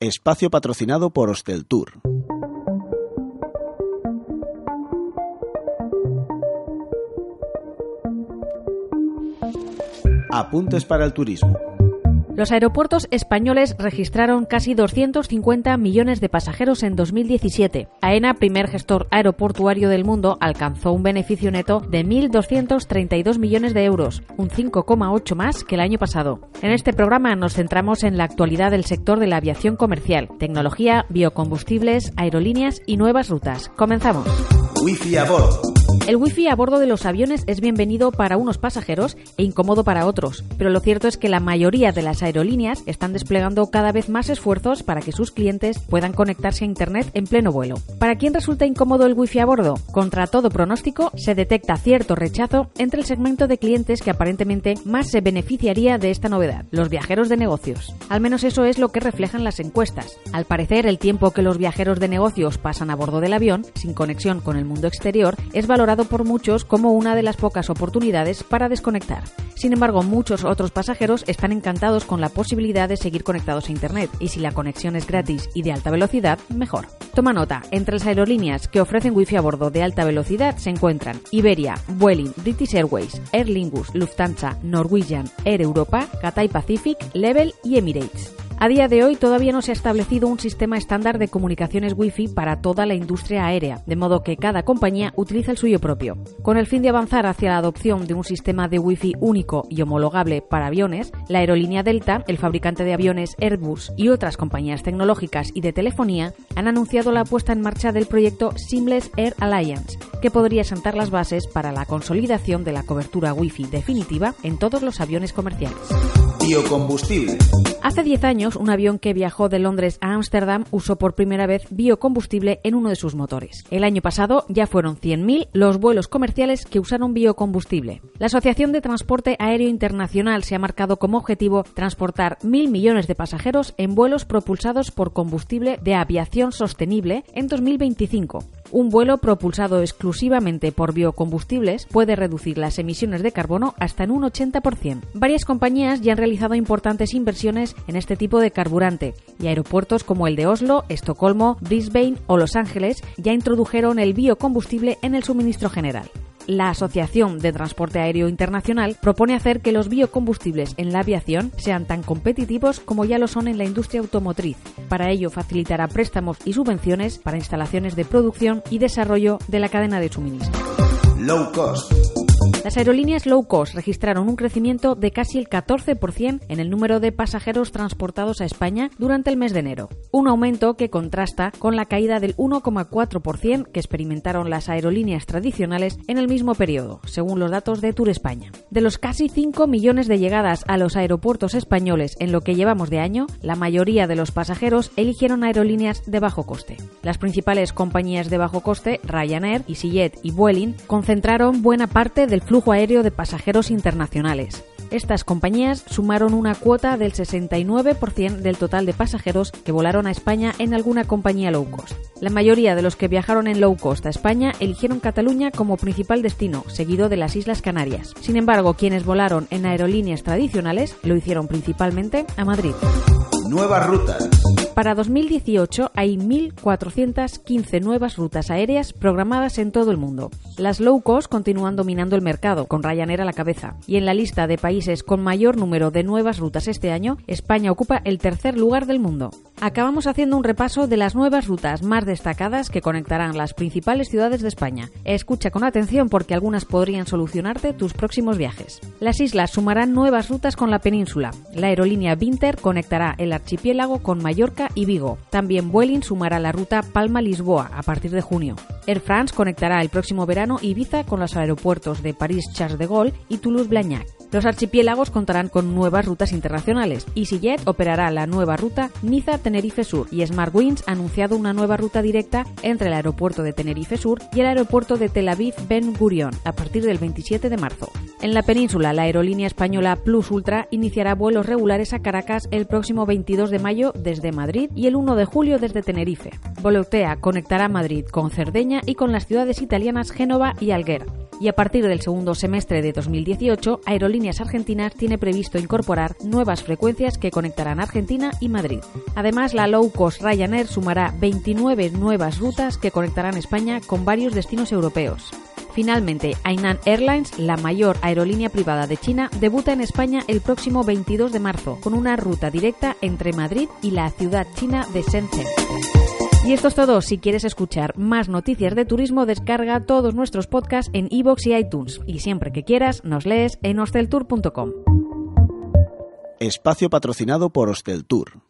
espacio patrocinado por Hosteltour. Apuntes para el turismo. Los aeropuertos españoles registraron casi 250 millones de pasajeros en 2017. AENA, primer gestor aeroportuario del mundo, alcanzó un beneficio neto de 1.232 millones de euros, un 5,8 más que el año pasado. En este programa nos centramos en la actualidad del sector de la aviación comercial, tecnología, biocombustibles, aerolíneas y nuevas rutas. Comenzamos. Wi-Fi. El wifi a bordo de los aviones es bienvenido para unos pasajeros e incómodo para otros, pero lo cierto es que la mayoría de las aerolíneas están desplegando cada vez más esfuerzos para que sus clientes puedan conectarse a Internet en pleno vuelo. ¿Para quién resulta incómodo el wifi a bordo? Contra todo pronóstico, se detecta cierto rechazo entre el segmento de clientes que aparentemente más se beneficiaría de esta novedad, los viajeros de negocios. Al menos eso es lo que reflejan las encuestas. Al parecer, el tiempo que los viajeros de negocios pasan a bordo del avión, sin conexión con el mundo exterior, es valorado por muchos como una de las pocas oportunidades para desconectar. Sin embargo, muchos otros pasajeros están encantados con la posibilidad de seguir conectados a Internet y si la conexión es gratis y de alta velocidad, mejor. Toma nota, entre las aerolíneas que ofrecen wifi a bordo de alta velocidad se encuentran Iberia, Vueling, British Airways, Aer Lingus, Lufthansa, Norwegian, Air Europa, Cathay Pacific, Level y Emirates. A día de hoy todavía no se ha establecido un sistema estándar de comunicaciones Wi-Fi para toda la industria aérea, de modo que cada compañía utiliza el suyo propio. Con el fin de avanzar hacia la adopción de un sistema de Wi-Fi único y homologable para aviones, la aerolínea Delta, el fabricante de aviones Airbus y otras compañías tecnológicas y de telefonía han anunciado la puesta en marcha del proyecto Seamless Air Alliance, que podría sentar las bases para la consolidación de la cobertura Wi-Fi definitiva en todos los aviones comerciales. Biocombustible. Hace 10 años, un avión que viajó de Londres a Ámsterdam usó por primera vez biocombustible en uno de sus motores. El año pasado ya fueron 100.000 los vuelos comerciales que usaron biocombustible. La Asociación de Transporte Aéreo Internacional se ha marcado como objetivo transportar mil millones de pasajeros en vuelos propulsados por combustible de aviación sostenible en 2025. Un vuelo propulsado exclusivamente por biocombustibles puede reducir las emisiones de carbono hasta en un 80%. Varias compañías ya han realizado importantes inversiones en este tipo de carburante y aeropuertos como el de Oslo, Estocolmo, Brisbane o Los Ángeles ya introdujeron el biocombustible en el suministro general la Asociación de Transporte Aéreo Internacional propone hacer que los biocombustibles en la aviación sean tan competitivos como ya lo son en la industria automotriz. Para ello facilitará préstamos y subvenciones para instalaciones de producción y desarrollo de la cadena de suministro. Low cost. Las aerolíneas low cost registraron un crecimiento de casi el 14% en el número de pasajeros transportados a España durante el mes de enero, un aumento que contrasta con la caída del 1,4% que experimentaron las aerolíneas tradicionales en el mismo periodo, según los datos de Tour España. De los casi 5 millones de llegadas a los aeropuertos españoles en lo que llevamos de año, la mayoría de los pasajeros eligieron aerolíneas de bajo coste. Las principales compañías de bajo coste, Ryanair, EasyJet y Vueling, concentraron buena parte del flujo aéreo de pasajeros internacionales. Estas compañías sumaron una cuota del 69% del total de pasajeros que volaron a España en alguna compañía low cost. La mayoría de los que viajaron en low cost a España eligieron Cataluña como principal destino, seguido de las Islas Canarias. Sin embargo, quienes volaron en aerolíneas tradicionales lo hicieron principalmente a Madrid. Nuevas rutas. Para 2018 hay 1.415 nuevas rutas aéreas programadas en todo el mundo. Las low cost continúan dominando el mercado, con Ryanair a la cabeza. Y en la lista de países con mayor número de nuevas rutas este año, España ocupa el tercer lugar del mundo. Acabamos haciendo un repaso de las nuevas rutas más destacadas que conectarán las principales ciudades de España. Escucha con atención porque algunas podrían solucionarte tus próximos viajes. Las islas sumarán nuevas rutas con la península. La aerolínea Vinter conectará el archipiélago con Mallorca y Vigo. También Vueling sumará la ruta Palma-Lisboa a partir de junio. Air France conectará el próximo verano Ibiza con los aeropuertos de París-Charles de Gaulle y Toulouse-Blagnac. Los archipiélagos contarán con nuevas rutas internacionales. EasyJet operará la nueva ruta Niza-Tenerife Sur y SmartWings ha anunciado una nueva ruta directa entre el aeropuerto de Tenerife Sur y el aeropuerto de Tel Aviv Ben Gurion a partir del 27 de marzo. En la península, la aerolínea española Plus Ultra iniciará vuelos regulares a Caracas el próximo 22 de mayo desde Madrid y el 1 de julio desde Tenerife. Volotea conectará Madrid con Cerdeña y con las ciudades italianas Génova y Alguer. Y a partir del segundo semestre de 2018, Aerolíneas Argentinas tiene previsto incorporar nuevas frecuencias que conectarán Argentina y Madrid. Además, la low cost Ryanair sumará 29 nuevas rutas que conectarán España con varios destinos europeos. Finalmente, Hainan Airlines, la mayor aerolínea privada de China, debuta en España el próximo 22 de marzo, con una ruta directa entre Madrid y la ciudad china de Shenzhen. Y esto es todo. Si quieres escuchar más noticias de turismo, descarga todos nuestros podcasts en iVoox y iTunes. Y siempre que quieras, nos lees en hosteltour.com. Espacio patrocinado por Hosteltour